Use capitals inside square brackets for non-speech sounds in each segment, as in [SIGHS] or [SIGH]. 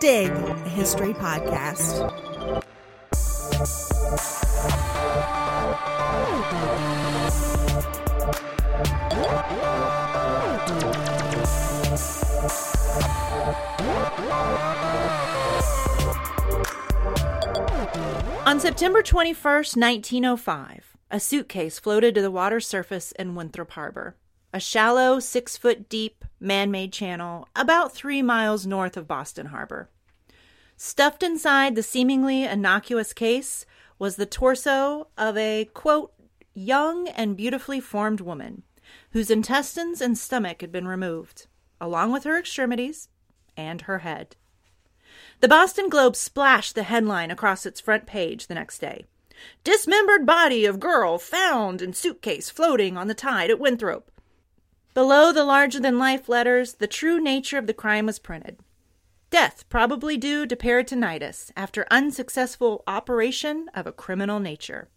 Dig, history podcast. On September 21st, 1905, a suitcase floated to the water's surface in Winthrop Harbor, a shallow, six foot deep, man made channel about three miles north of Boston Harbor. Stuffed inside the seemingly innocuous case was the torso of a, quote, young and beautifully formed woman whose intestines and stomach had been removed, along with her extremities and her head. The Boston Globe splashed the headline across its front page the next day. Dismembered body of girl found in suitcase floating on the tide at Winthrop. Below the larger than life letters, the true nature of the crime was printed. Death probably due to peritonitis after unsuccessful operation of a criminal nature.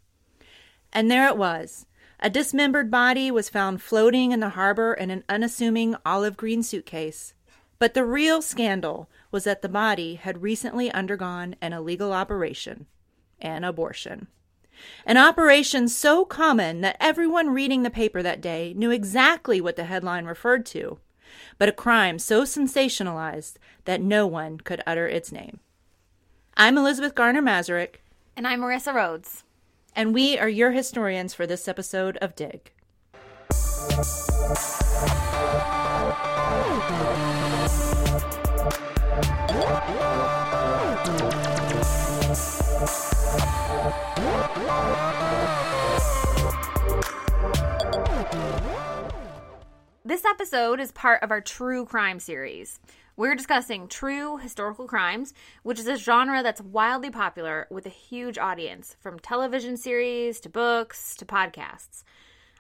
And there it was. A dismembered body was found floating in the harbor in an unassuming olive green suitcase. But the real scandal was that the body had recently undergone an illegal operation an abortion. An operation so common that everyone reading the paper that day knew exactly what the headline referred to, but a crime so sensationalized that no one could utter its name. I'm Elizabeth Garner Masarik. And I'm Marissa Rhodes. And we are your historians for this episode of Dig. This episode is part of our true crime series. We're discussing true historical crimes, which is a genre that's wildly popular with a huge audience, from television series to books to podcasts.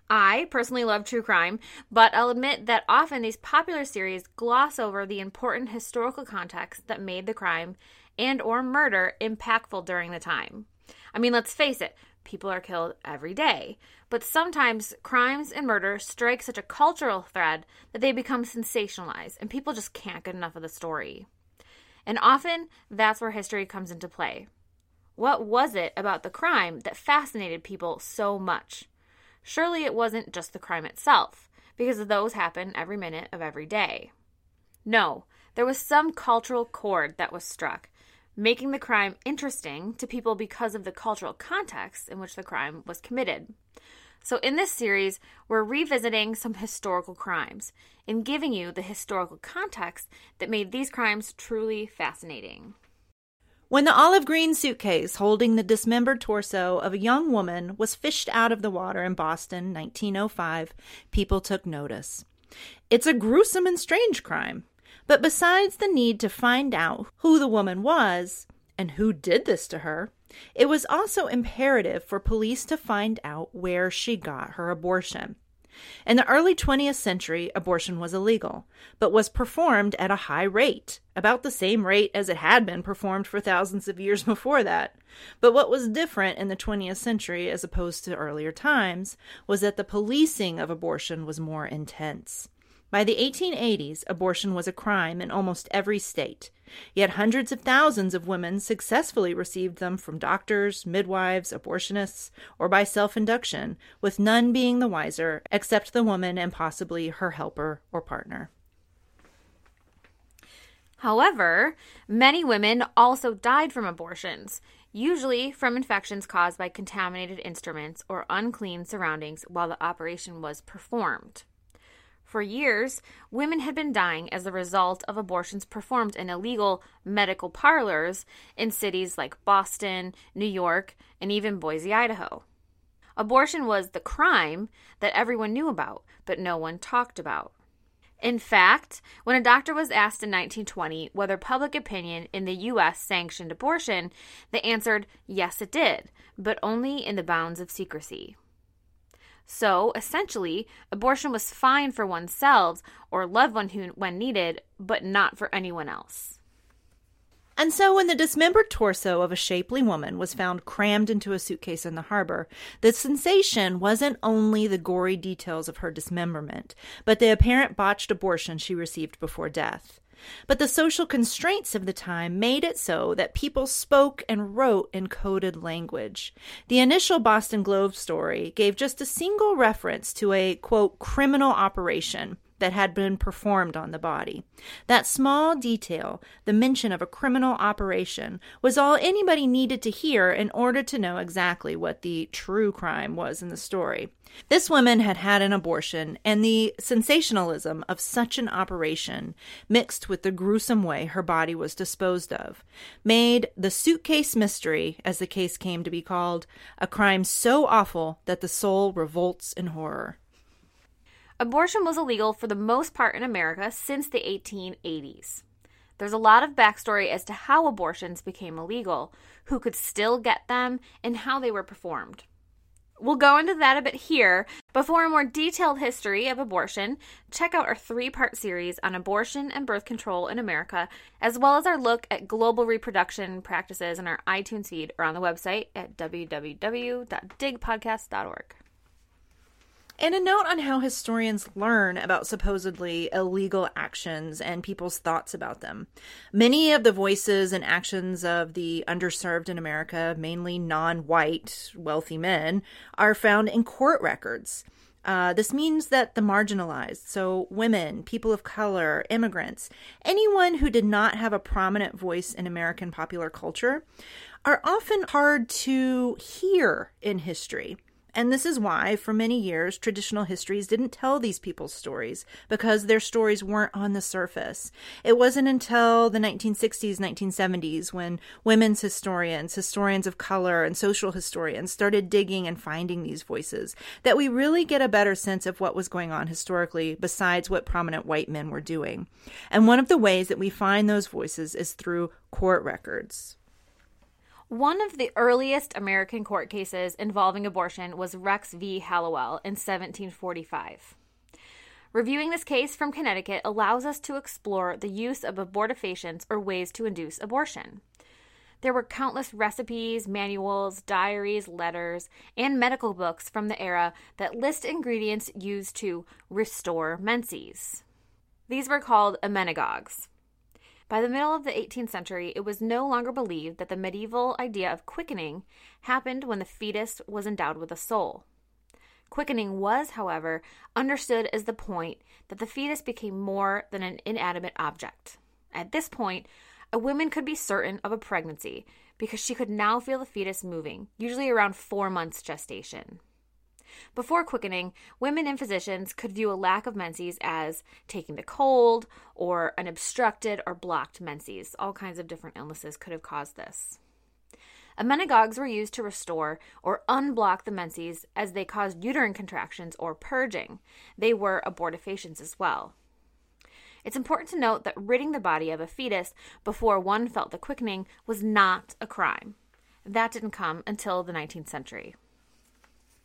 I personally love true crime, but I'll admit that often these popular series gloss over the important historical context that made the crime and or murder impactful during the time. I mean, let's face it, people are killed every day. But sometimes crimes and murder strike such a cultural thread that they become sensationalized and people just can't get enough of the story. And often that's where history comes into play. What was it about the crime that fascinated people so much? Surely it wasn't just the crime itself, because those happen every minute of every day. No, there was some cultural chord that was struck, making the crime interesting to people because of the cultural context in which the crime was committed. So, in this series, we're revisiting some historical crimes and giving you the historical context that made these crimes truly fascinating. When the olive green suitcase holding the dismembered torso of a young woman was fished out of the water in Boston, 1905, people took notice. It's a gruesome and strange crime. But besides the need to find out who the woman was and who did this to her, it was also imperative for police to find out where she got her abortion. In the early 20th century, abortion was illegal, but was performed at a high rate, about the same rate as it had been performed for thousands of years [LAUGHS] before that. But what was different in the 20th century as opposed to earlier times was that the policing of abortion was more intense. By the 1880s, abortion was a crime in almost every state. Yet hundreds of thousands of women successfully received them from doctors, midwives, abortionists, or by self induction, with none being the wiser except the woman and possibly her helper or partner. However, many women also died from abortions, usually from infections caused by contaminated instruments or unclean surroundings while the operation was performed. For years, women had been dying as a result of abortions performed in illegal medical parlors in cities like Boston, New York, and even Boise, Idaho. Abortion was the crime that everyone knew about, but no one talked about. In fact, when a doctor was asked in 1920 whether public opinion in the U.S. sanctioned abortion, they answered yes, it did, but only in the bounds of secrecy. So, essentially, abortion was fine for oneself or loved one who, when needed, but not for anyone else. And so, when the dismembered torso of a shapely woman was found crammed into a suitcase in the harbor, the sensation wasn't only the gory details of her dismemberment, but the apparent botched abortion she received before death. But the social constraints of the time made it so that people spoke and wrote in coded language. The initial Boston Globe story gave just a single reference to a, quote, criminal operation that had been performed on the body. That small detail, the mention of a criminal operation, was all anybody needed to hear in order to know exactly what the true crime was in the story. This woman had had an abortion, and the sensationalism of such an operation, mixed with the gruesome way her body was disposed of, made the suitcase mystery, as the case came to be called, a crime so awful that the soul revolts in horror. Abortion was illegal for the most part in America since the 1880s. There's a lot of backstory as to how abortions became illegal, who could still get them, and how they were performed. We'll go into that a bit here, but for a more detailed history of abortion, check out our three part series on abortion and birth control in America, as well as our look at global reproduction practices in our iTunes feed or on the website at www.digpodcast.org. And a note on how historians learn about supposedly illegal actions and people's thoughts about them. Many of the voices and actions of the underserved in America, mainly non white, wealthy men, are found in court records. Uh, this means that the marginalized, so women, people of color, immigrants, anyone who did not have a prominent voice in American popular culture, are often hard to hear in history. And this is why, for many years, traditional histories didn't tell these people's stories because their stories weren't on the surface. It wasn't until the 1960s, 1970s when women's historians, historians of color, and social historians started digging and finding these voices that we really get a better sense of what was going on historically besides what prominent white men were doing. And one of the ways that we find those voices is through court records. One of the earliest American court cases involving abortion was Rex v. Hallowell in 1745. Reviewing this case from Connecticut allows us to explore the use of abortifacients or ways to induce abortion. There were countless recipes, manuals, diaries, letters, and medical books from the era that list ingredients used to restore menses. These were called emmenagogues. By the middle of the 18th century, it was no longer believed that the medieval idea of quickening happened when the fetus was endowed with a soul. Quickening was, however, understood as the point that the fetus became more than an inanimate object. At this point, a woman could be certain of a pregnancy because she could now feel the fetus moving, usually around four months gestation. Before quickening, women and physicians could view a lack of menses as taking the cold or an obstructed or blocked menses. All kinds of different illnesses could have caused this. Emmenagogues were used to restore or unblock the menses as they caused uterine contractions or purging. They were abortifacients as well. It's important to note that ridding the body of a fetus before one felt the quickening was not a crime. That didn't come until the 19th century.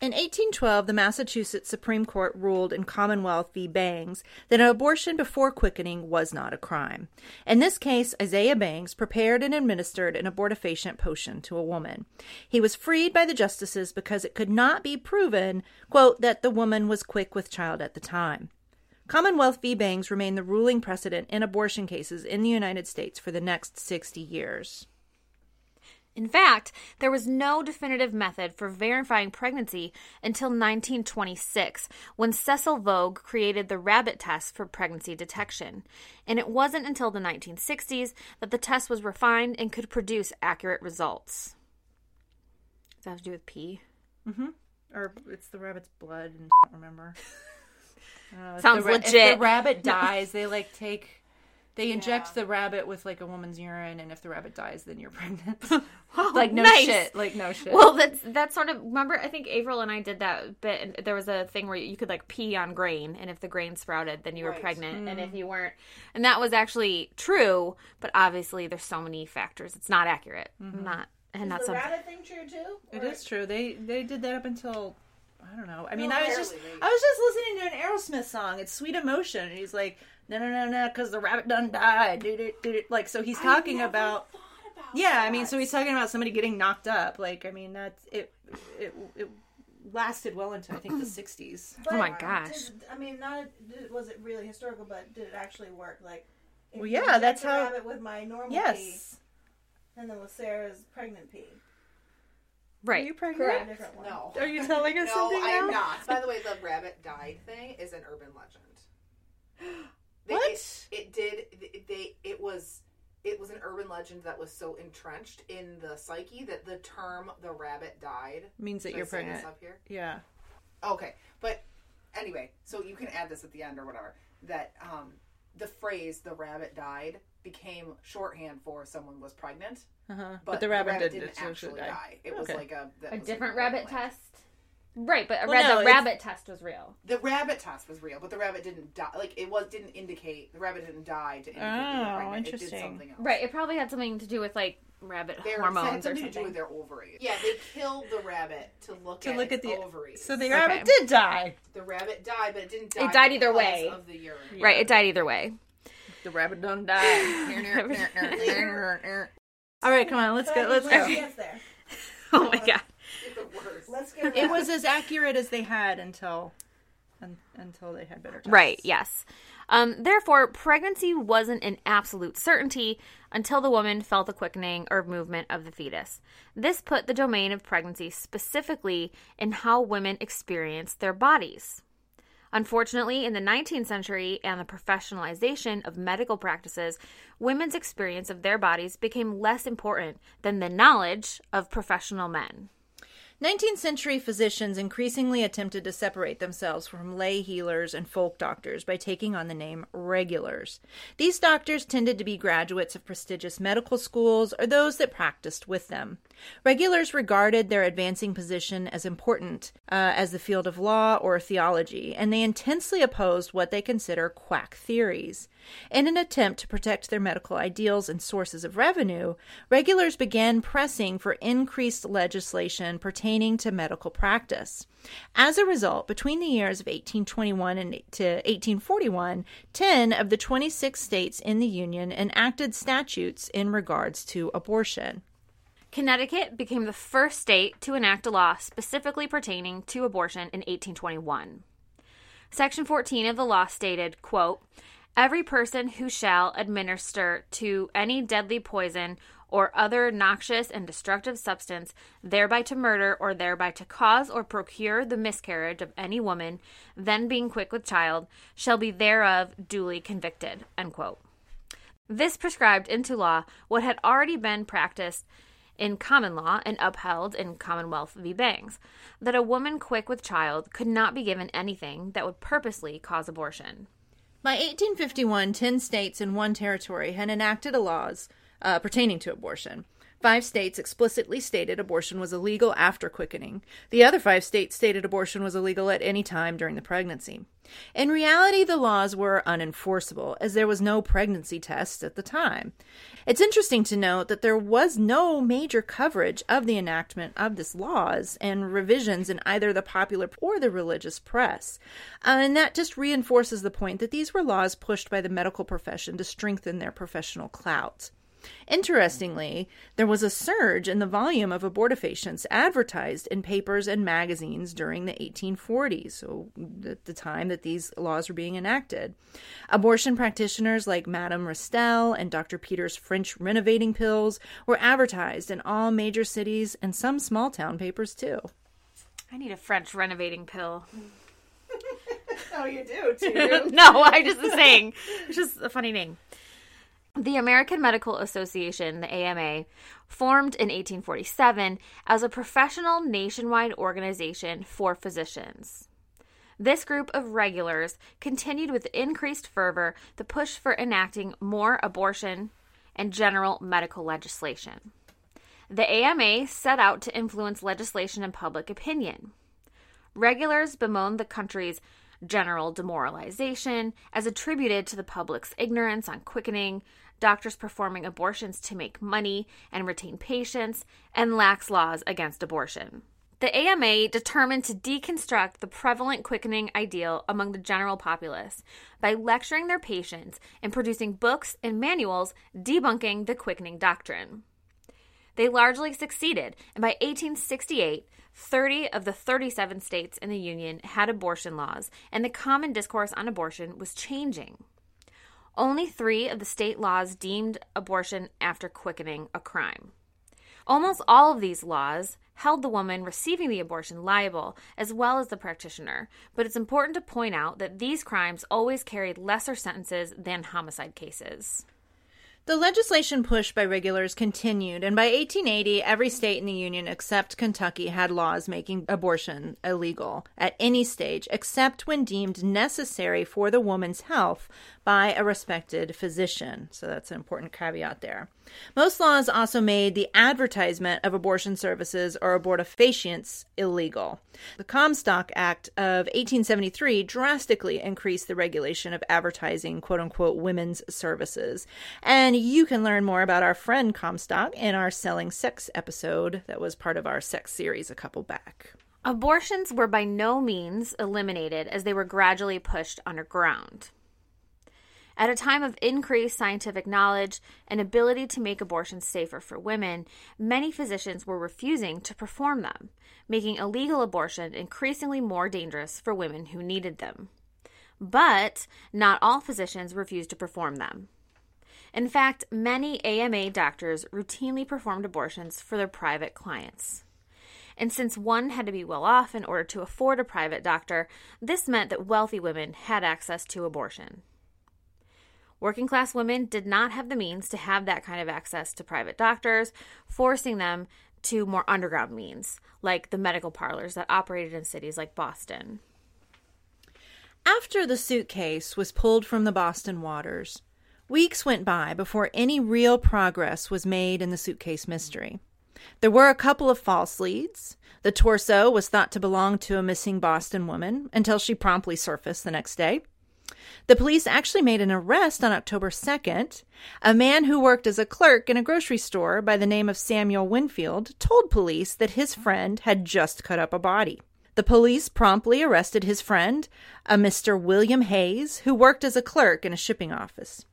In 1812, the Massachusetts Supreme Court ruled in Commonwealth v. Bangs that an abortion before quickening was not a crime. In this case, Isaiah Bangs prepared and administered an abortifacient potion to a woman. He was freed by the justices because it could not be proven, quote, that the woman was quick with child at the time. Commonwealth v. Bangs remained the ruling precedent in abortion cases in the United States for the next 60 years. In fact, there was no definitive method for verifying pregnancy until 1926, when Cecil Vogue created the rabbit test for pregnancy detection. And it wasn't until the 1960s that the test was refined and could produce accurate results. Does that have to do with pee? Mm-hmm. Or it's the rabbit's blood and remember. [LAUGHS] If Sounds the ra- If legit. the rabbit [LAUGHS] dies, they like take. They inject the rabbit with like a woman's urine, and if the rabbit dies, then you're [LAUGHS] pregnant. [LAUGHS] Oh, like no nice. shit. Like no shit. Well, that's that's sort of remember. I think Averill and I did that bit. And there was a thing where you could like pee on grain, and if the grain sprouted, then you were Right. pregnant, and if mm. you weren't, and that was actually true. But obviously, there's so many factors. It's not accurate. Mm-hmm. Not and not Is the something. rabbit thing true too? It is true. They they did that up until I don't know. I mean, No, I was just barely. I was just listening to an Aerosmith song. It's "Sweet Emotion," and he's like, "No, no, no, no," because the rabbit done died. Did it? Did it? Like, so he's talking about. Yeah, I mean, so he's talking about somebody getting knocked up. Like, I mean, that's it. It it lasted well into I think the [CLEARS THROAT] '60s. Oh my But gosh. did- I mean, not did, was it really historical, but did it actually work? Like, Well, yeah, that's inject a how- rabbit with my normal pee, Yes. and then with Sarah's pregnant pee. Right. Are you pregnant? A different. No. Are you telling [LAUGHS] us No, something I am now? not. By the [LAUGHS] way, the rabbit died thing is an urban legend. [GASPS] [GASPS] [GASPS] They- What? It, it did. They, they. It was. It was an urban legend that was so entrenched in the psyche that the term "the rabbit died" Means that Should I you're say this pregnant. up here. Yeah. Okay, but anyway, so you can add this at the end or whatever. That um, the phrase "the rabbit died" became shorthand for someone was pregnant, Uh-huh. but, the rabbit, didn't, didn't, actually die. It was like a A was different like rabbit urban test. Right, but Well, ra- no, the rabbit test was real. The rabbit test was real, but the rabbit didn't die. Like it was didn't indicate the rabbit didn't die to indicate Oh, pregnant. It oh, interesting. did something else. Right. It probably had something to do with like rabbit They were- hormones had or something to do with their ovaries. Yeah, they killed the rabbit to look To at look its at the ovaries. So the Okay. rabbit did die. the rabbit died, but it didn't die. It died either way. Of the urine. Right. It died either way. The rabbit done died. All right, come on, let's But go. Let's let's go. [LAUGHS] Oh my god. Even worse. Let's get. It was as accurate as they had until un, until they had better tests. Right, yes. Um, therefore, pregnancy wasn't an absolute certainty until the woman felt the quickening or movement of the fetus. This put the domain of pregnancy specifically in how women experience their bodies. Unfortunately, in the 19th century and the professionalization of medical practices, women's experience of their bodies became less important than the knowledge of professional men. 19th century physicians increasingly attempted to separate themselves from lay healers and folk doctors by taking on the name regulars. These doctors tended to be graduates of prestigious medical schools or those that practiced with them. Regulars regarded their advancing position as important uh, as the field of law or theology, and they intensely opposed what they consider quack theories. In an attempt to protect their medical ideals and sources of revenue, regulars began pressing for increased legislation pertaining to medical practice. As a result, between the years of 1821 and to 1841, 10 of the 26 states in the Union enacted statutes in regards to abortion. Connecticut became the first state to enact a law specifically pertaining to abortion in 1821. Section 14 of the law stated, quote, Every person who shall administer to any deadly poison or other noxious and destructive substance, thereby to murder or thereby to cause or procure the miscarriage of any woman, then being quick with child, shall be thereof duly convicted. This prescribed into law what had already been practiced in common law and upheld in Commonwealth v. Bangs that a woman quick with child could not be given anything that would purposely cause abortion. By 1851, 10 states and one territory had enacted laws uh, pertaining to abortion. Five states explicitly stated abortion was illegal after quickening. The other five states stated abortion was illegal at any time during the pregnancy. In reality, the laws were unenforceable, as there was no pregnancy test at the time. It's interesting to note that there was no major coverage of the enactment of these laws and revisions in either the popular or the religious press. Uh, and that just reinforces the point that these were laws pushed by the medical profession to strengthen their professional clout. Interestingly, there was a surge in the volume of abortifacients advertised in papers and magazines during the 1840s, so at the time that these laws were being enacted. Abortion practitioners like Madame Restell and Dr. Peter's French renovating pills were advertised in all major cities and some small town papers too. I need a French renovating pill. [LAUGHS] Oh, you do too. [LAUGHS] no, I just was saying. It's just a funny name. The American Medical Association, the AMA, formed in 1847 as a professional nationwide organization for physicians. This group of regulars continued with increased fervor the push for enacting more abortion and general medical legislation. The AMA set out to influence legislation and public opinion. Regulars bemoaned the country's general demoralization as attributed to the public's ignorance on quickening, doctors performing abortions to make money and retain patients, and lax laws against abortion. The AMA determined to deconstruct the prevalent quickening ideal among the general populace by lecturing their patients and producing books and manuals debunking the quickening doctrine. They largely succeeded, and by 1868, 30 of the 37 states in the Union had abortion laws, and the common discourse on abortion was changing. Only three of the state laws deemed abortion after quickening a crime. Almost all of these laws held the woman receiving the abortion liable, as well as the practitioner, but it's important to point out that these crimes always carried lesser sentences than homicide cases. The legislation push by regulars continued, and by 1880, every state in the Union except Kentucky had laws making abortion illegal at any stage except when deemed necessary for the woman's health by a respected physician. So that's an important caveat there. Most laws also made the advertisement of abortion services or abortifacients illegal. The Comstock Act of 1873 drastically increased the regulation of advertising quote unquote women's services. And you can learn more about our friend Comstock in our Selling Sex episode that was part of our sex series a couple back. Abortions were by no means eliminated as they were gradually pushed underground. At a time of increased scientific knowledge and ability to make abortions safer for women, many physicians were refusing to perform them, making illegal abortion increasingly more dangerous for women who needed them. But not all physicians refused to perform them. In fact, many AMA doctors routinely performed abortions for their private clients. And since one had to be well off in order to afford a private doctor, this meant that wealthy women had access to abortion. Working class women did not have the means to have that kind of access to private doctors, forcing them to more underground means, like the medical parlors that operated in cities like Boston. After the suitcase was pulled from the Boston waters, weeks went by before any real progress was made in the suitcase mystery. There were a couple of false leads. The torso was thought to belong to a missing Boston woman until she promptly surfaced the next day. The police actually made an arrest on October 2nd. A man who worked as a clerk in a grocery store by the name of Samuel Winfield told police that his friend had just cut up a body. The police promptly arrested his friend, a Mr. William Hayes, who worked as a clerk in a shipping office.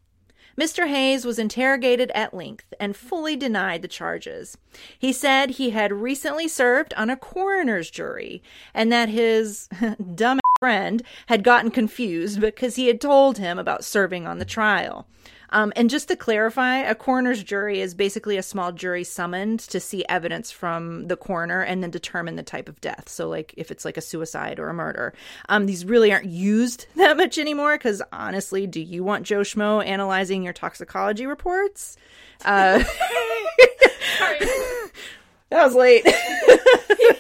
Mr. Hayes was interrogated at length and fully denied the charges. He said he had recently served on a coroner's jury and that his [LAUGHS] dumb friend had gotten confused because he had told him about serving on the trial. Um, and just to clarify, a coroner's jury is basically a small jury summoned to see evidence from the coroner and then determine the type of death. So, like if it's like a suicide or a murder. Um, these really aren't used [LAUGHS] that much anymore because honestly, do you want Joe Schmo analyzing your toxicology reports? Uh, [LAUGHS] [LAUGHS] Sorry. that was late.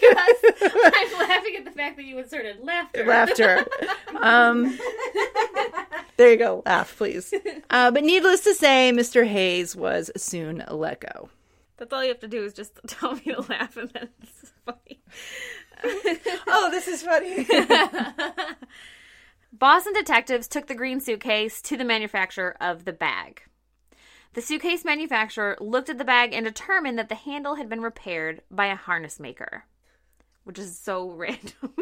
[LAUGHS] I'm laughing at the fact that you inserted laughter. laughter. Um, there you go. Laugh, please. Uh, but needless to say, Mr. Hayes was soon let go. That's all you have to do is just [LAUGHS] tell me to laugh, and then it's funny. [LAUGHS] Oh, this is funny. Boston detectives took the green suitcase to the manufacturer of the bag. The suitcase manufacturer looked at the bag and determined that the handle had been repaired by a harness maker, which is so [LAUGHS] random.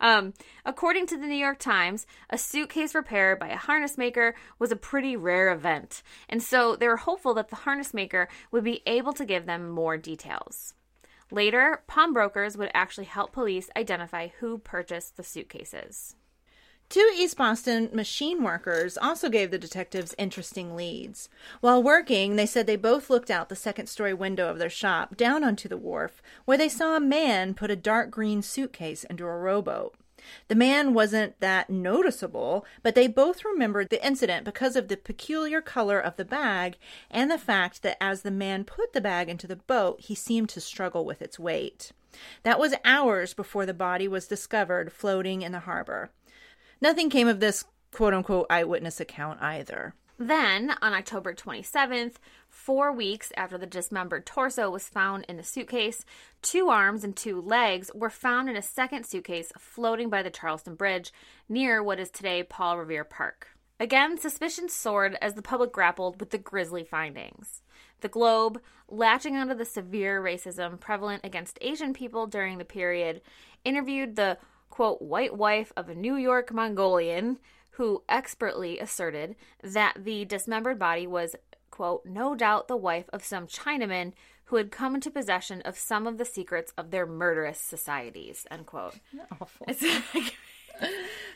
um, according to the New York Times, a suitcase repair by a harness maker was a pretty rare event, and so they were hopeful that the harness maker would be able to give them more details. Later, pawnbrokers would actually help police identify who purchased the suitcases. Two East Boston machine workers also gave the detectives interesting leads. While working, they said they both looked out the second story window of their shop down onto the wharf, where they saw a man put a dark green suitcase into a rowboat. The man wasn't that noticeable, but they both remembered the incident because of the peculiar color of the bag and the fact that as the man put the bag into the boat, he seemed to struggle with its weight. That was hours before the body was discovered floating in the harbor. Nothing came of this quote unquote eyewitness account either. Then, on October 27th, four weeks after the dismembered torso was found in the suitcase, two arms and two legs were found in a second suitcase floating by the Charlestown Bridge near what is today Paul Revere Park. Again, suspicion soared as the public grappled with the grisly findings. The Globe, latching onto the severe racism prevalent against Asian people during the period, interviewed the quote, white wife of a New York Mongolian who expertly asserted that the dismembered body was, quote, no doubt the wife of some Chinaman who had come into possession of some of the secrets of their murderous societies, end quote. Awful. [LAUGHS]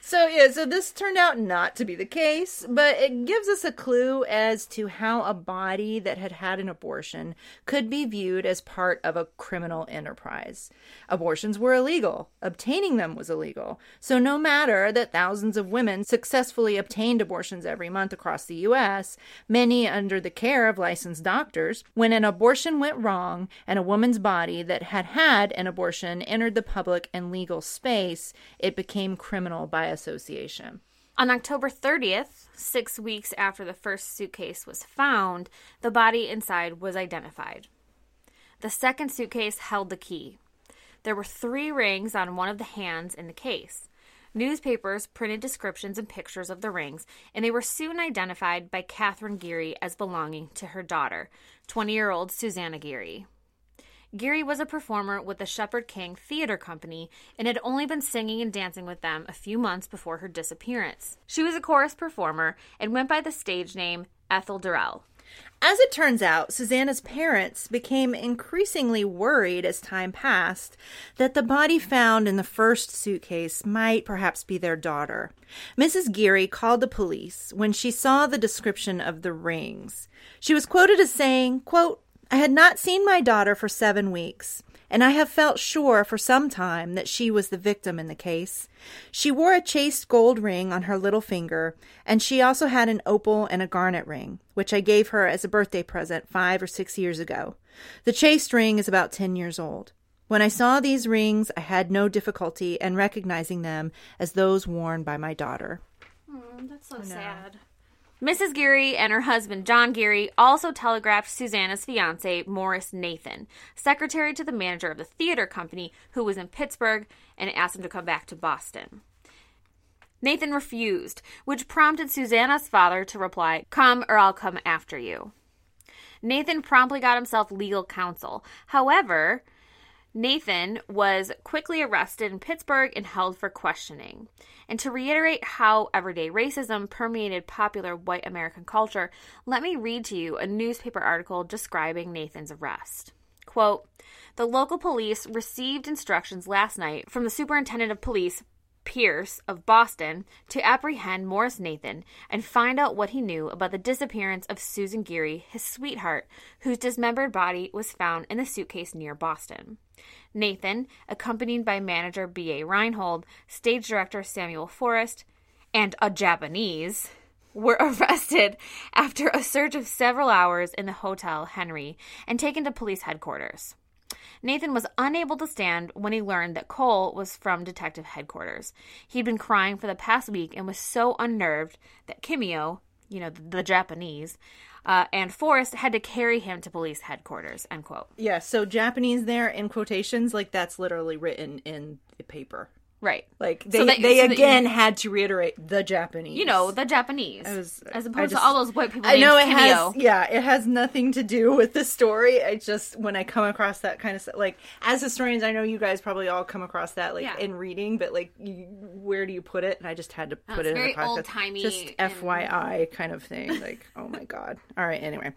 So, yeah, so this turned out not to be the case, but it gives us a clue as to how a body that had had an abortion could be viewed as part of a criminal enterprise. Abortions were illegal, obtaining them was illegal. So, no matter that thousands of women successfully obtained abortions every month across the U.S., many under the care of licensed doctors, when an abortion went wrong and a woman's body that had had an abortion entered the public and legal space, it became criminal by association. On October 30th, six weeks after the first suitcase was found, the body inside was identified. The second suitcase held the key. There were three rings on one of the hands in the case. Newspapers printed descriptions and pictures of the rings, and they were soon identified by Catherine Geary as belonging to her daughter, 20 year old Susanna Geary. Geary was a performer with the Shepherd King Theater Company and had only been singing and dancing with them a few months before her disappearance. She was a chorus performer and went by the stage name Ethel Durrell. As it turns out, Susanna's parents became increasingly worried as time passed that the body found in the first suitcase might perhaps be their daughter. Mrs. Geary called the police when she saw the description of the rings. She was quoted as saying, quote, I had not seen my daughter for seven weeks, and I have felt sure for some time that she was the victim in the case. She wore a chased gold ring on her little finger, and she also had an opal and a garnet ring, which I gave her as a birthday present five or six years ago. The chased ring is about ten years old. When I saw these rings, I had no difficulty in recognizing them as those worn by my daughter. Mm, that's so sad. Mrs. Geary and her husband, John Geary, also telegraphed Susanna's fiance, Morris Nathan, secretary to the manager of the theater company, who was in Pittsburgh, and asked him to come back to Boston. Nathan refused, which prompted Susanna's father to reply, Come or I'll come after you. Nathan promptly got himself legal counsel. However, Nathan was quickly arrested in Pittsburgh and held for questioning. And to reiterate how everyday racism permeated popular white American culture, let me read to you a newspaper article describing Nathan's arrest. Quote The local police received instructions last night from the superintendent of police, Pierce of Boston to apprehend Morris Nathan and find out what he knew about the disappearance of Susan Geary, his sweetheart, whose dismembered body was found in the suitcase near Boston. Nathan, accompanied by manager B.A. Reinhold, stage director Samuel Forrest, and a Japanese, were [LAUGHS] arrested after a search of several hours in the Hotel Henry and taken to police headquarters. Nathan was unable to stand when he learned that Cole was from detective headquarters. He'd been crying for the past week and was so unnerved that Kimio, you know, the, the Japanese, uh, and Forrest had to carry him to police headquarters. End quote. Yeah, so Japanese there in quotations, like that's literally written in the paper. Right. Like they, So that- they so again you- had to reiterate the Japanese. You know, the Japanese. was- as opposed just- to all those white people I know it Kimio. has yeah, it has nothing to do with the story. I just when I come across that kind of stuff, like as historians, I know you guys probably all come across that like Yeah. in reading, but like you, where do you put it? And I just had to put it's it in the podcast. old-timey just and- FYI kind of thing. Like oh my god. [LAUGHS] All right. Anyway,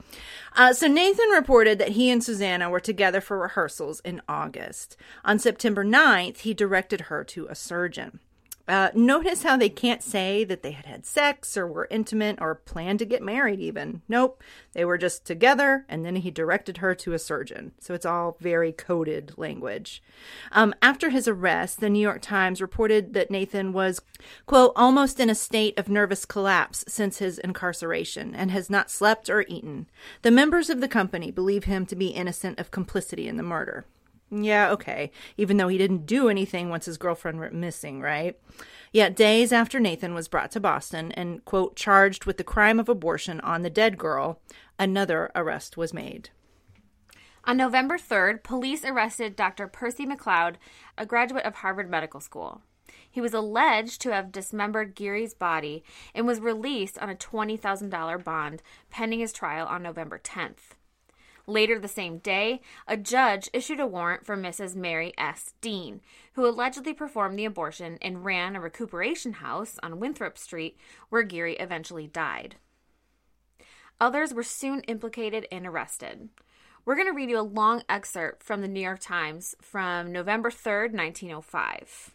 uh, so Nathan reported that he and Susanna were together for rehearsals in August. On September 9th, he directed her to a surgeon. Uh, notice how they can't say that they had had sex or were intimate or planned to get married, even. Nope. They were just together, and then he directed her to a surgeon. So it's all very coded language. Um, after his arrest, the New York Times reported that Nathan was, quote, almost in a state of nervous collapse since his incarceration and has not slept or eaten. The members of the company believe him to be innocent of complicity in the murder. Yeah, okay. Even though he didn't do anything once his girlfriend went missing, right? Yet days after Nathan was brought to Boston and, quote, charged with the crime of abortion on the dead girl, another arrest was made. On November 3rd, police arrested Dr. Percy McLeod, a graduate of Harvard Medical School. He was alleged to have dismembered Geary's body and was released on a $20,000 bond pending his trial on November 10th. Later the same day, a judge issued a warrant for Mrs. Mary S. Dean, who allegedly performed the abortion and ran a recuperation house on Winthrop Street, where Geary eventually died. Others were soon implicated and arrested. We're going to read you a long excerpt from the New York Times from November 3rd, 1905.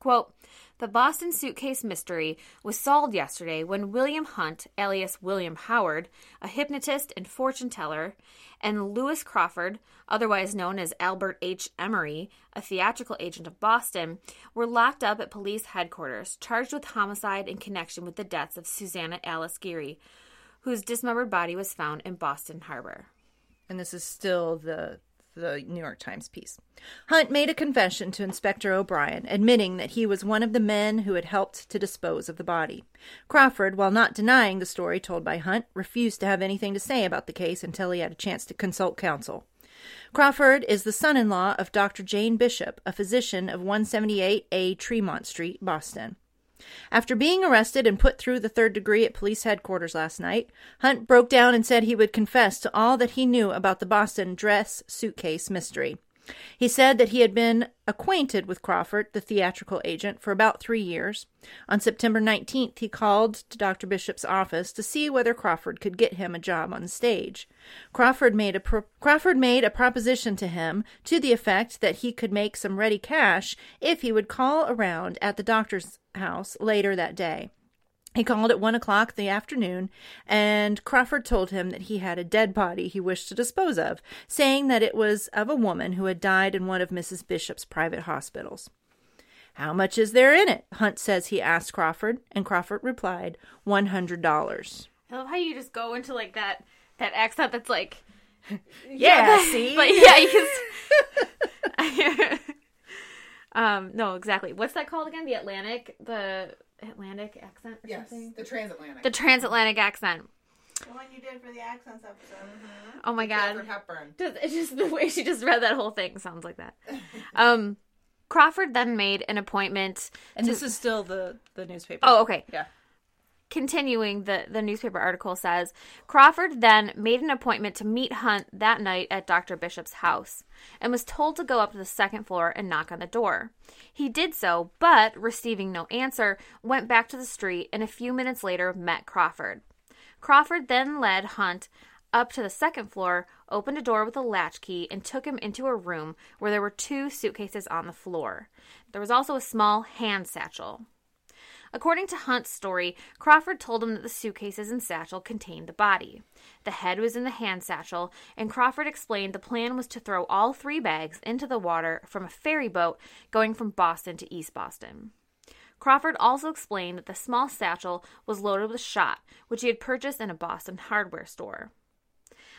Quote, the Boston suitcase mystery was solved yesterday when William Hunt, alias William Howard, a hypnotist and fortune teller, and Lewis Crawford, otherwise known as Albert H. Emery, a theatrical agent of Boston, were locked up at police headquarters, charged with homicide in connection with the deaths of Susanna Alice Geary, whose dismembered body was found in Boston Harbor. And this is still the the New York Times piece. Hunt made a confession to Inspector O'Brien, admitting that he was one of the men who had helped to dispose of the body. Crawford, while not denying the story told by Hunt, refused to have anything to say about the case until he had a chance to consult counsel. Crawford is the son in law of Dr. Jane Bishop, a physician of 178A Tremont Street, Boston. After being arrested and put through the third degree at police headquarters last night, Hunt broke down and said he would confess to all that he knew about the Boston dress suitcase mystery. He said that he had been acquainted with Crawford, the theatrical agent, for about three years. On September 19th, he called to Dr. Bishop's office to see whether Crawford could get him a job on stage. Crawford made a pro- Crawford made a proposition to him to the effect that he could make some ready cash if he would call around at the doctor's house later that day. He called at one o'clock the afternoon, and Crawford told him that he had a dead body he wished to dispose of, saying that it was of a woman who had died in one of Mrs. Bishop's private hospitals. How much is there in it? Hunt says he asked Crawford, and Crawford replied, one hundred dollars. I love how you just go into like that that accent that's like Yeah, [LAUGHS] see? But yeah, you [LAUGHS] Um, no, exactly. What's that called again? The Atlantic the Atlantic accent or Yes, something? the transatlantic. The transatlantic accent. The one you did for the accents episode. Oh my god. Katharine Hepburn. [LAUGHS] Just, it's just the way she just read that whole thing sounds like that. Um, Crawford then made an appointment. And this is still the, the newspaper. Oh, okay. Yeah. Continuing, the, the newspaper article says Crawford then made an appointment to meet Hunt that night at Dr. Bishop's house and was told to go up to the second floor and knock on the door. He did so, but receiving no answer, went back to the street and a few minutes later met Crawford. Crawford then led Hunt up to the second floor, opened a door with a latchkey, and took him into a room where there were two suitcases on the floor. There was also a small hand satchel. According to Hunt's story, Crawford told him that the suitcases and satchel contained the body. The head was in the hand satchel, and Crawford explained the plan was to throw all three bags into the water from a ferry boat going from Boston to East Boston. Crawford also explained that the small satchel was loaded with shot, which he had purchased in a Boston hardware store.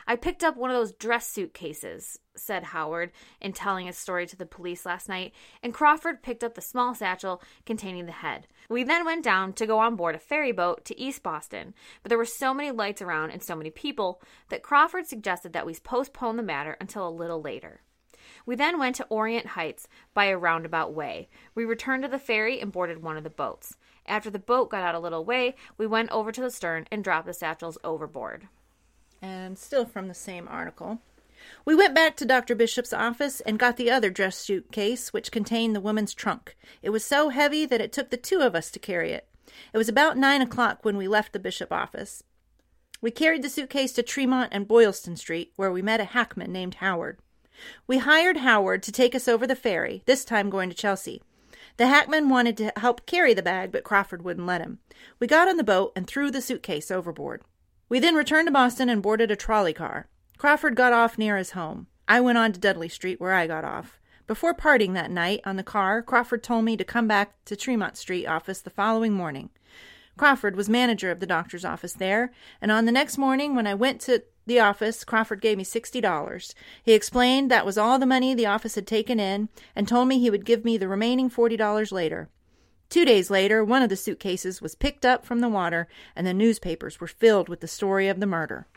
I picked up one of those dress suitcases, said Howard in telling his story to the police last night, and Crawford picked up the small satchel containing the head. We then went down to go on board a ferry boat to East Boston, but there were so many lights around and so many people that Crawford suggested that we postpone the matter until a little later. We then went to Orient Heights by a roundabout way. We returned to the ferry and boarded one of the boats. After the boat got out a little way, we went over to the stern and dropped the satchels overboard. And still from the same article. We went back to Dr. Bishop's office and got the other dress suitcase, which contained the woman's trunk. It was so heavy that it took the two of us to carry it. It was about nine o'clock when we left the Bishop office. We carried the suitcase to Tremont and Boylston Street, where we met a hackman named Howard. We hired Howard to take us over the ferry, this time going to Chelsea. The hackman wanted to help carry the bag, but Crawford wouldn't let him. We got on the boat and threw the suitcase overboard. We then returned to Boston and boarded a trolley car. Crawford got off near his home. I went on to Dudley Street, where I got off. Before parting that night on the car, Crawford told me to come back to Tremont Street office the following morning. Crawford was manager of the doctor's office there, and on the next morning when I went to the office, Crawford gave me $60. He explained that was all the money the office had taken in and told me he would give me the remaining $40 later. Two days later, one of the suitcases was picked up from the water and the newspapers were filled with the story of the murder.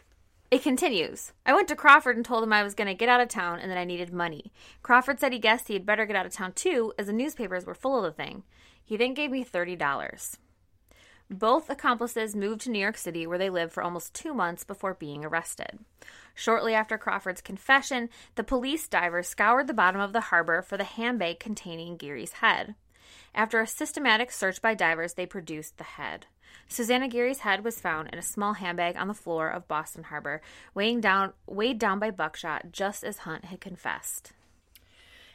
It continues. I went to Crawford and told him I was going to get out of town and that I needed money. Crawford said he guessed he had better get out of town too, as the newspapers were full of the thing. He then gave me $30. Both accomplices moved to New York City, where they lived for almost two months before being arrested. Shortly after Crawford's confession, the police divers scoured the bottom of the harbor for the handbag containing Geary's head. After a systematic search by divers, they produced the head. Susanna Geary's head was found in a small handbag on the floor of Boston Harbor, weighing down, weighed down by buckshot, just as Hunt had confessed.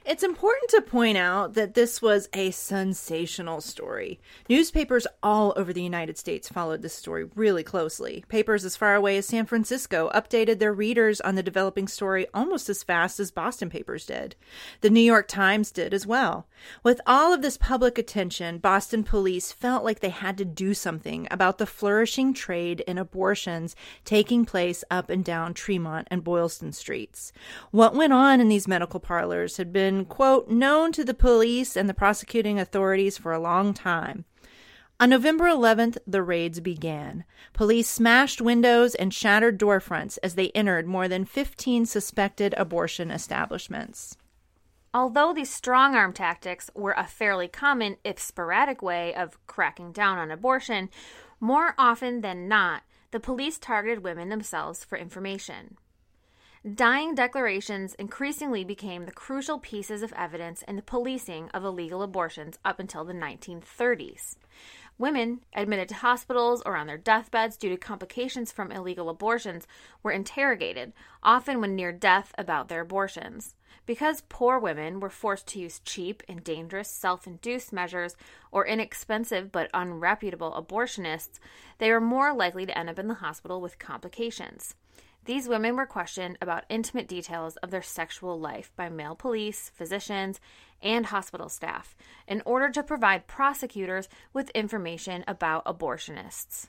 It's important to point out that this was a sensational story. Newspapers all over the United States followed this story really closely. Papers as far away as San Francisco updated their readers on the developing story almost as fast as Boston papers did. The New York Times did as well. With all of this public attention, Boston police felt like they had to do something about the flourishing trade in abortions taking place up and down Tremont and Boylston streets. What went on in these medical parlors had been been, quote, known to the police and the prosecuting authorities for a long time. On November 11th, the raids began. Police smashed windows and shattered door fronts as they entered more than 15 suspected abortion establishments. Although these strong arm tactics were a fairly common, if sporadic, way of cracking down on abortion, more often than not, the police targeted women themselves for information. Dying declarations increasingly became the crucial pieces of evidence in the policing of illegal abortions up until the 1930s. Women admitted to hospitals or on their deathbeds due to complications from illegal abortions were interrogated, often when near death, about their abortions. Because poor women were forced to use cheap and dangerous self induced measures or inexpensive but unreputable abortionists, they were more likely to end up in the hospital with complications. These women were questioned about intimate details of their sexual life by male police, physicians, and hospital staff in order to provide prosecutors with information about abortionists.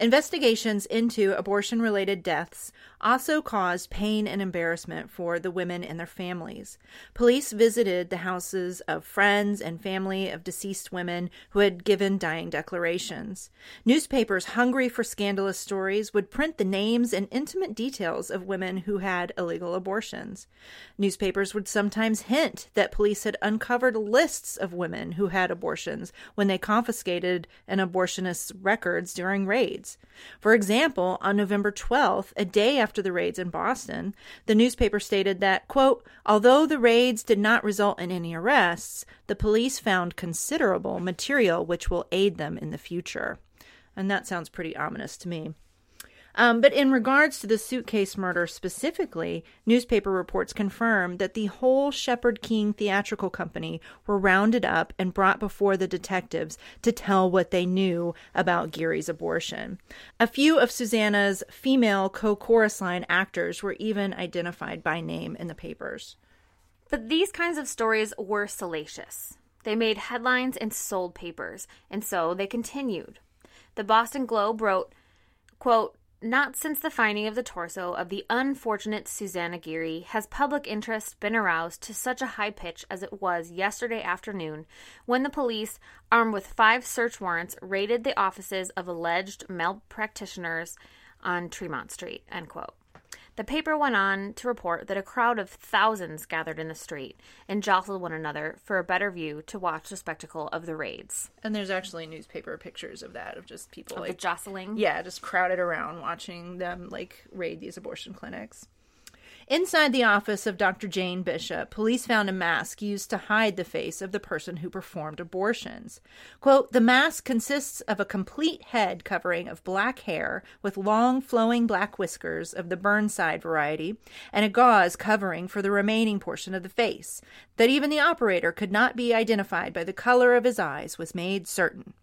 Investigations into abortion related deaths also caused pain and embarrassment for the women and their families. Police visited the houses of friends and family of deceased women who had given dying declarations. Newspapers hungry for scandalous stories would print the names and intimate details of women who had illegal abortions. Newspapers would sometimes hint that police had uncovered lists of women who had abortions when they confiscated an abortionist's records during raids. For example, on November 12th, a day after the raids in Boston, the newspaper stated that, quote, although the raids did not result in any arrests, the police found considerable material which will aid them in the future. And that sounds pretty ominous to me. Um, but in regards to the suitcase murder specifically, newspaper reports confirm that the whole Shepherd King Theatrical Company were rounded up and brought before the detectives to tell what they knew about Geary's abortion. A few of Susanna's female co chorus line actors were even identified by name in the papers. But these kinds of stories were salacious. They made headlines and sold papers, and so they continued. The Boston Globe wrote, quote, not since the finding of the torso of the unfortunate Susanna Geary has public interest been aroused to such a high pitch as it was yesterday afternoon when the police, armed with five search warrants, raided the offices of alleged malpractitioners on Tremont Street. End quote. The paper went on to report that a crowd of thousands gathered in the street and jostled one another for a better view to watch the spectacle of the raids. And there's actually newspaper pictures of that, of just people Of like jostling. Yeah, just crowded around watching them like raid these abortion clinics. Inside the office of Dr. Jane Bishop, police found a mask used to hide the face of the person who performed abortions. Quote, the mask consists of a complete head covering of black hair with long flowing black whiskers of the Burnside variety and a gauze covering for the remaining portion of the face. That even the operator could not be identified by the color of his eyes was made certain.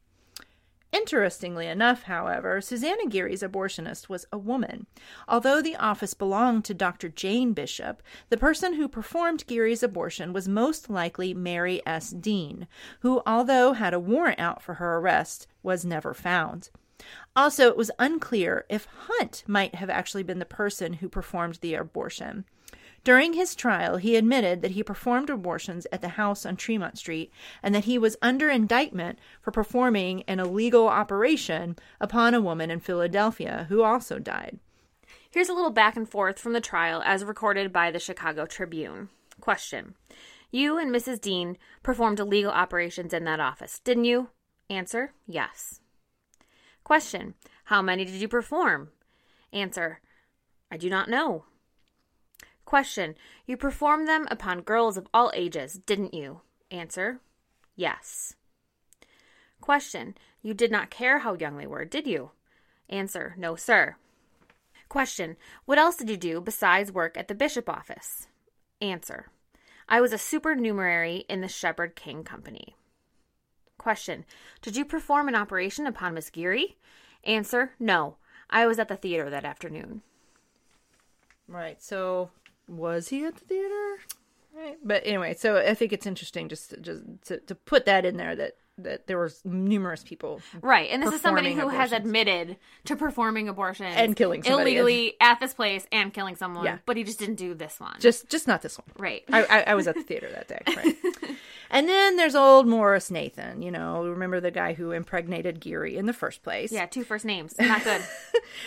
Interestingly enough, however, Susanna Geary's abortionist was a woman. Although the office belonged to Dr. Jane Bishop, the person who performed Geary's abortion was most likely Mary S. Dean, who, although had a warrant out for her arrest, was never found. Also, it was unclear if Hunt might have actually been the person who performed the abortion. During his trial, he admitted that he performed abortions at the house on Tremont Street and that he was under indictment for performing an illegal operation upon a woman in Philadelphia who also died. Here's a little back and forth from the trial as recorded by the Chicago Tribune. Question You and Mrs. Dean performed illegal operations in that office, didn't you? Answer Yes. Question How many did you perform? Answer I do not know. Question You performed them upon girls of all ages, didn't you? Answer Yes. Question You did not care how young they were, did you? Answer No, sir. Question What else did you do besides work at the bishop office? Answer I was a supernumerary in the Shepherd King Company. Question Did you perform an operation upon Miss Geary? Answer No. I was at the theater that afternoon. Right. So, was he at the theater? Right. But anyway, so I think it's interesting just just to, to put that in there that that there was numerous people Right, and this is somebody who Performing has admitted to performing abortions And killing somebody. illegally at this place and killing someone. Yeah. but he just didn't do this one. just just not this one. right. I, I, I was at the theater that day. Right. [LAUGHS] and then there's old Morris Nathan. You know, remember the guy who impregnated Geary in the first place? yeah, two first names. Not good. [LAUGHS]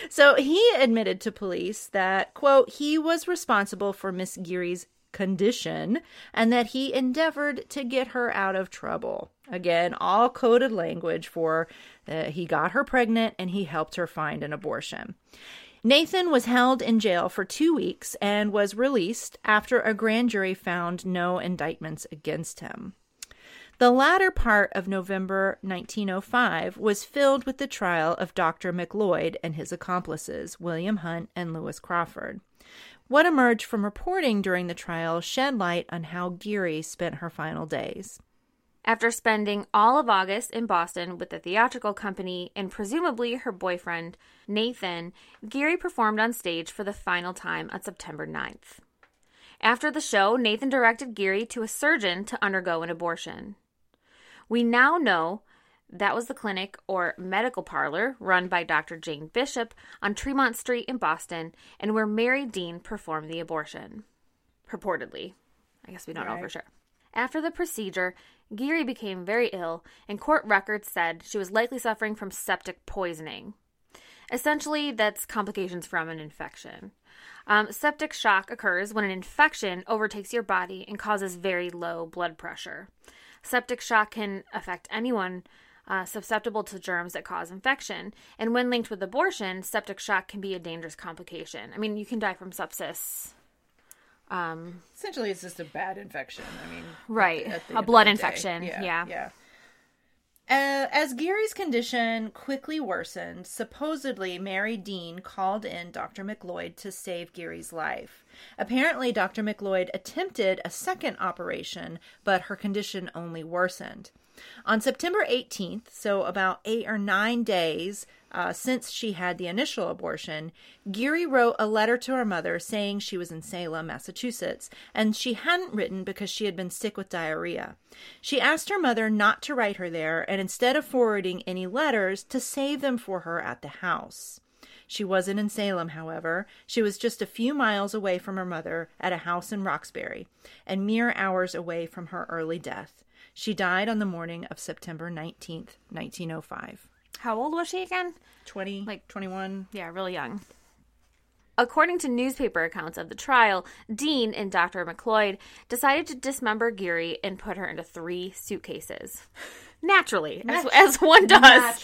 So he admitted to police that, quote, he was responsible for Miss Geary's condition and that he endeavored to get her out of trouble. Again, all coded language for uh, he got her pregnant and he helped her find an abortion. Nathan was held in jail for two weeks and was released after a grand jury found no indictments against him. The latter part of November 1905 was filled with the trial of Dr. McLeod and his accomplices, William Hunt and Lewis Crawford. What emerged from reporting during the trial shed light on how Geary spent her final days. After spending all of August in Boston with the theatrical company and presumably her boyfriend, Nathan, Geary performed on stage for the final time on September 9th. After the show, Nathan directed Geary to a surgeon to undergo an abortion. We now know that was the clinic or medical parlor run by Dr. Jane Bishop on Tremont Street in Boston and where Mary Dean performed the abortion. Purportedly. I guess we don't know for sure. After the procedure, Geary became very ill, and court records said she was likely suffering from septic poisoning. Essentially, that's complications from an infection. Um, septic shock occurs when an infection overtakes your body and causes very low blood pressure. Septic shock can affect anyone uh, susceptible to germs that cause infection, and when linked with abortion, septic shock can be a dangerous complication. I mean, you can die from sepsis. Um, Essentially, it's just a bad infection. I mean, Right. at the A end of blood the infection. Yeah. Yeah. Uh, as Gary's condition quickly worsened, supposedly Mary Dean called in Dr. McLeod to save Gary's life. Apparently, Dr. McLeod attempted a second operation, but her condition only worsened. On September 18th, so about eight or nine days uh, since she had the initial abortion, Geary wrote a letter to her mother saying she was in Salem, Massachusetts, and she hadn't written because she had been sick with diarrhea. She asked her mother not to write her there and instead of forwarding any letters, to save them for her at the house. She wasn't in Salem, however. She was just a few miles away from her mother at a house in Roxbury, and mere hours away from her early death. She died on the morning of September 19th, 1905. how old was she again? 20, like 21. Yeah, really young. According to newspaper accounts of the trial, Dean and Dr. McLeod decided to dismember Geary and put her into three suitcases. [LAUGHS] Naturally, as, as one [LAUGHS] does.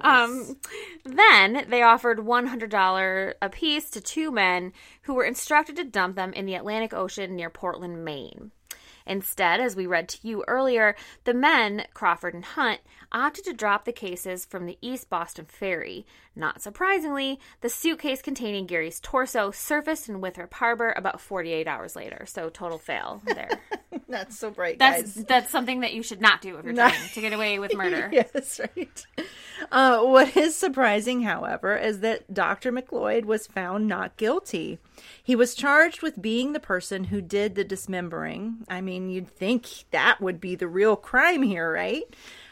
Um, then they offered $100 apiece to two men who were instructed to dump them in the Atlantic Ocean near Portland, Maine. Instead, as we read to you earlier, the men, Crawford and Hunt, opted to drop the cases from the East Boston Ferry. Not surprisingly, the suitcase containing Gary's torso surfaced in Winthrop Harbor about 48 hours later. So, total fail there. [LAUGHS] That's so bright, That's guys. that's something that you should not do if you're trying [LAUGHS] to get away with murder. [LAUGHS] yes, right. Uh, what is surprising, however, is that Dr. McLeod was found not guilty. He was charged with being the person who did the dismembering. I mean, you'd think that would be the real crime here, right?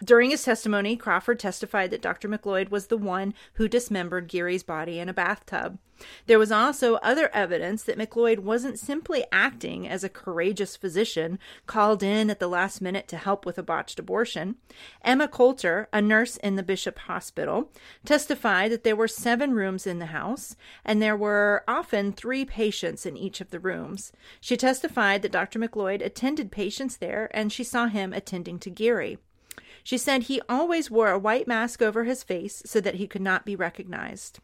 During his testimony, Crawford testified that Dr. McLeod was the one who dismembered Geary's body in a bathtub. There was also other evidence that McLeod wasn't simply acting as a courageous physician called in at the last minute to help with a botched abortion. Emma Coulter, a nurse in the Bishop Hospital, testified that there were seven rooms in the house and there were often three patients in each of the rooms. She testified that Dr. McLeod attended patients there and she saw him attending to Geary. She said he always wore a white mask over his face so that he could not be recognized.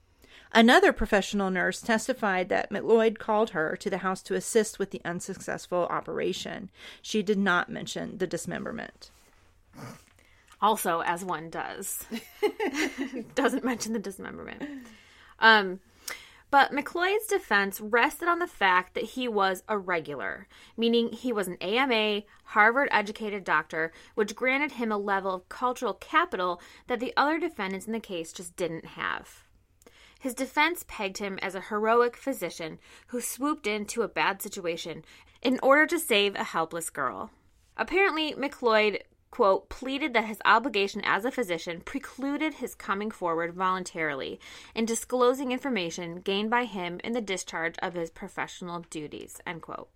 Another professional nurse testified that McLeod called her to the house to assist with the unsuccessful operation. She did not mention the dismemberment. Also, as one does, [LAUGHS] doesn't mention the dismemberment. Um, but McLeod's defense rested on the fact that he was a regular, meaning he was an AMA, Harvard educated doctor, which granted him a level of cultural capital that the other defendants in the case just didn't have. His defense pegged him as a heroic physician who swooped into a bad situation in order to save a helpless girl. Apparently, McLeod quote, pleaded that his obligation as a physician precluded his coming forward voluntarily and disclosing information gained by him in the discharge of his professional duties, end quote.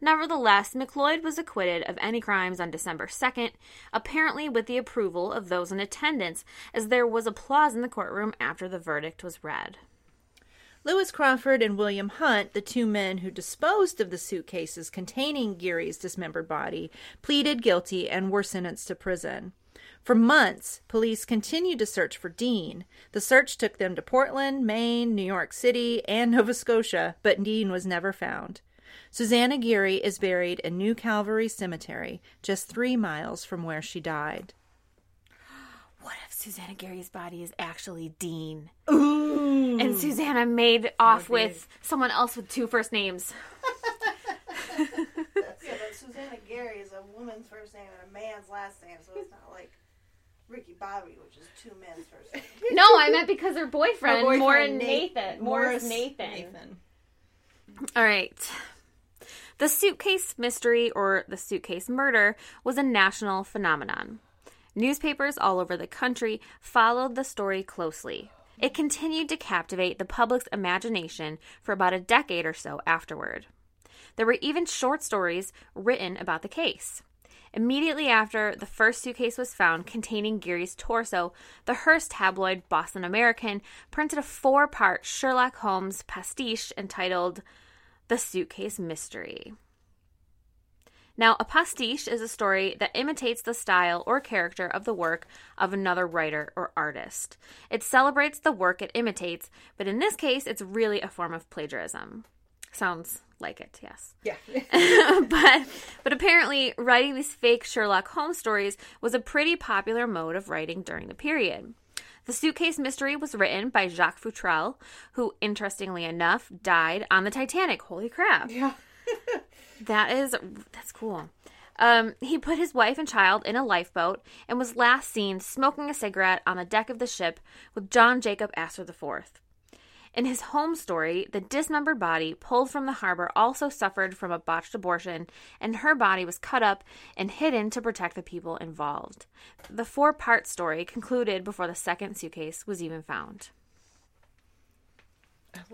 Nevertheless, McLeod was acquitted of any crimes on December 2nd, apparently with the approval of those in attendance, as there was applause in the courtroom after the verdict was read. Lewis Crawford and William Hunt, the two men who disposed of the suitcases containing Geary's dismembered body, pleaded guilty and were sentenced to prison. For months, police continued to search for Dean. The search took them to Portland, Maine, New York City, and Nova Scotia, but Dean was never found. Susanna Geary is buried in New Calvary Cemetery, just three miles from where she died. Susanna Gary's body is actually Dean? Ooh. And Susanna made off with someone else with two first names. [LAUGHS] [LAUGHS] yeah, but Susanna Gary is a woman's first name and a man's last name, so it's not like Ricky Bobby, which is two men's first names. [LAUGHS] no, I meant because her boyfriend, Her boyfriend, Nathan. Morris Morris Nathan. Nathan. All right. The suitcase mystery or the suitcase murder was a national phenomenon. Newspapers all over the country followed the story closely. It continued to captivate the public's imagination for about a decade or so afterward. There were even short stories written about the case. Immediately after the first suitcase was found containing Geary's torso, the Hearst tabloid Boston American printed a four part Sherlock Holmes pastiche entitled The Suitcase Mystery. Now, a pastiche is a story that imitates the style or character of the work of another writer or artist. It celebrates the work it imitates, but in this case, it's really a form of plagiarism. Sounds like it, yes. Yeah. [LAUGHS] [LAUGHS] but but apparently writing these fake Sherlock Holmes stories was a pretty popular mode of writing during the period. The suitcase mystery was written by Jacques Futrelle, who interestingly enough died on the Titanic. Holy crap. yeah. That is that's cool. Um, he put his wife and child in a lifeboat and was last seen smoking a cigarette on the deck of the ship with John Jacob Astor IV. In his home story, the dismembered body pulled from the harbor also suffered from a botched abortion, and her body was cut up and hidden to protect the people involved. The four part story concluded before the second suitcase was even found.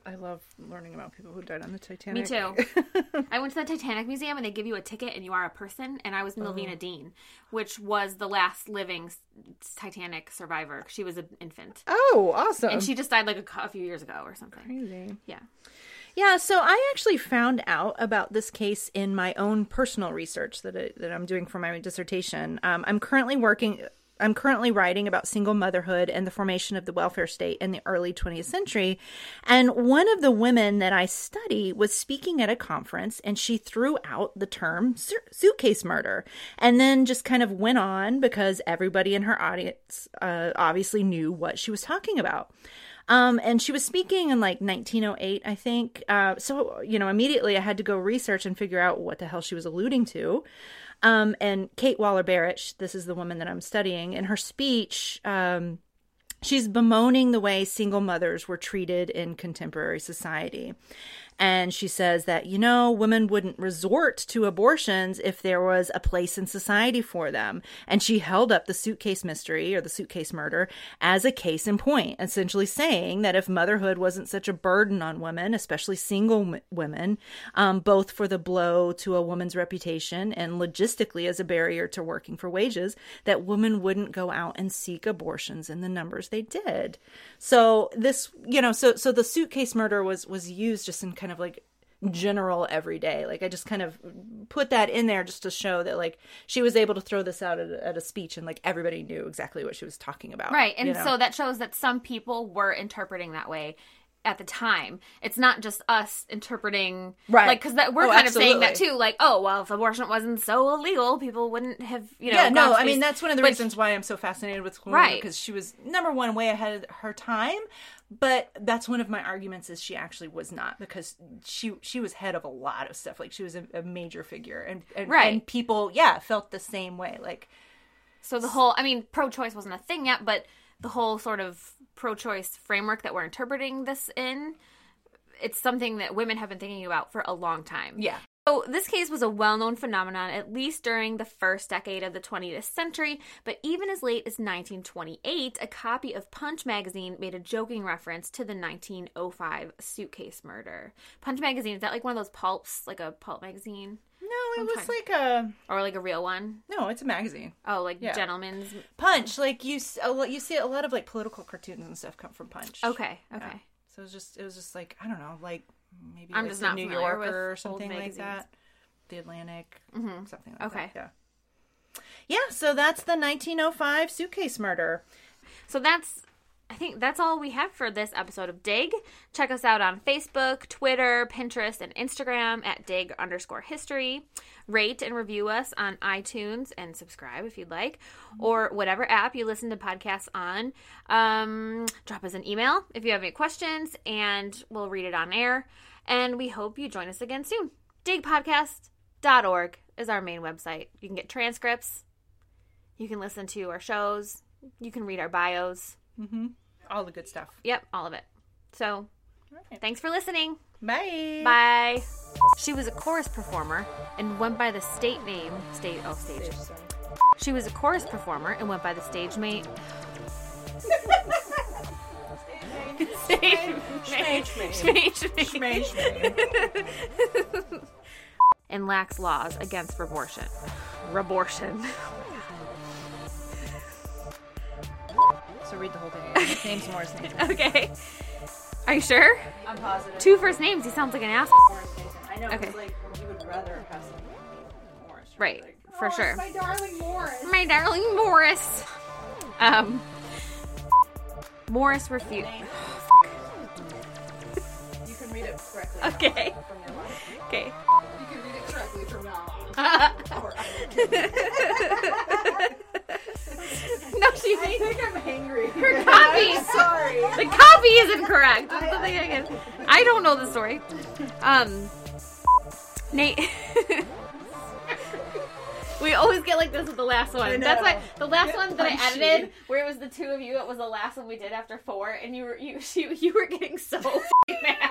I, love learning about people who died on the Titanic. Me too. [LAUGHS] I went to the Titanic Museum and they give you a ticket and you are a person. And I was Millvina Dean, which was the last living Titanic survivor. She was an infant. Oh, awesome. And she just died like a, a few years ago or something. Crazy. Yeah. Yeah, so I actually found out about this case in my own personal research that I, that I'm doing for my dissertation. Um, I'm currently working. I'm currently writing about single motherhood and the formation of the welfare state in the early 20th century. And one of the women that I study was speaking at a conference and she threw out the term su- suitcase murder and then just kind of went on because everybody in her audience uh, obviously knew what she was talking about. Um, and she was speaking in like 1908, I think. Uh, so, you know, immediately I had to go research and figure out what the hell she was alluding to. Um, and Kate Waller Barrett, this is the woman that I'm studying, in her speech, um, She's bemoaning the way single mothers were treated in contemporary society. And she says that, you know, women wouldn't resort to abortions if there was a place in society for them. And she held up the suitcase mystery or the suitcase murder as a case in point, essentially saying that if motherhood wasn't such a burden on women, especially single women, um, both for the blow to a woman's reputation and logistically as a barrier to working for wages, that women wouldn't go out and seek abortions in the numbers they did. So this, you know, so so the suitcase murder was was used just in kind of like general everyday like i just kind of put that in there just to show that like she was able to throw this out at a, at a speech and like everybody knew exactly what she was talking about Right. And you know? so that shows that some people were interpreting that way at the time. It's not just us interpreting Right. like cuz that we're Oh, kind of saying that too like, oh, well, if abortion wasn't so illegal, people wouldn't have, you know, yeah, no, I mean that's one of the but- reasons why I'm so fascinated with Chloe Right. because she was number one way ahead of her time, but that's one of my arguments is she actually was not because she she was head of a lot of stuff like she was a, a major figure and and, Right. and people yeah felt the same way like So the whole, I mean, pro-choice wasn't a thing yet, but the whole sort of pro-choice framework that we're interpreting this in, it's something that women have been thinking about for a long time. yeah So this case was a well-known phenomenon at least during the first decade of the 20th century, but even as late as 1928, a copy of Punch magazine made a joking reference to the 1905 suitcase murder. Punch magazine is that like one of those pulps, like a pulp magazine, no it was like a or like a real one? no it's a magazine Oh, like Yeah. Gentleman's. Punch like you s- a lot- you see a lot of like political cartoons and stuff come from Punch Okay, okay. Yeah. So it was just it was just like I don't know, like maybe I'm like just the not New Yorker or mm-hmm. something like that. The Atlantic, something like Okay. that. Yeah. Yeah, so that's the 1905 suitcase murder. So that's I think that's all we have for this episode of Dig. Check us out on Facebook, Twitter, Pinterest, and Instagram at dig underscore history. Rate and review us on iTunes and subscribe if you'd like, or whatever app you listen to podcasts on. Um, drop us an email if you have any questions, and we'll read it on air. And we hope you join us again soon. Digpodcast.org is our main website. You can get transcripts, you can listen to our shows, you can read our bios. All the good stuff. Yep, all of it. So, right. thanks for listening. Bye. Bye. She was a chorus performer and went by the state name. State. Oh, stage. She was a chorus performer and went by the stage. Stage. Stage mate. And lacks laws against abortion. Abortion. So read the whole thing. Name's Morris Nathan. [LAUGHS] Okay. Are you sure? I'm positive. Two first names. He sounds like an ass. I know. Okay. Like you would rather have something Morris. Right. For sure. My darling Morris. My darling Morris. Um, Morris refused. [SIGHS] You can read it correctly. Okay. From your mind. Okay. You can read it correctly from now on. [LAUGHS] [LAUGHS] [LAUGHS] No, she I think I'm angry. her copy. Sorry. The copy is incorrect. correct. That's the thing I can. I don't know the story. Um, Nate. [LAUGHS] We always get like this with the last one. That's why the last one that I edited, where it was the two of you, it was the last one we did after four, and you were you she, you were getting so [LAUGHS] mad,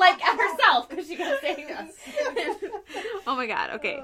like at herself because she kept saying this. oh my god. Okay.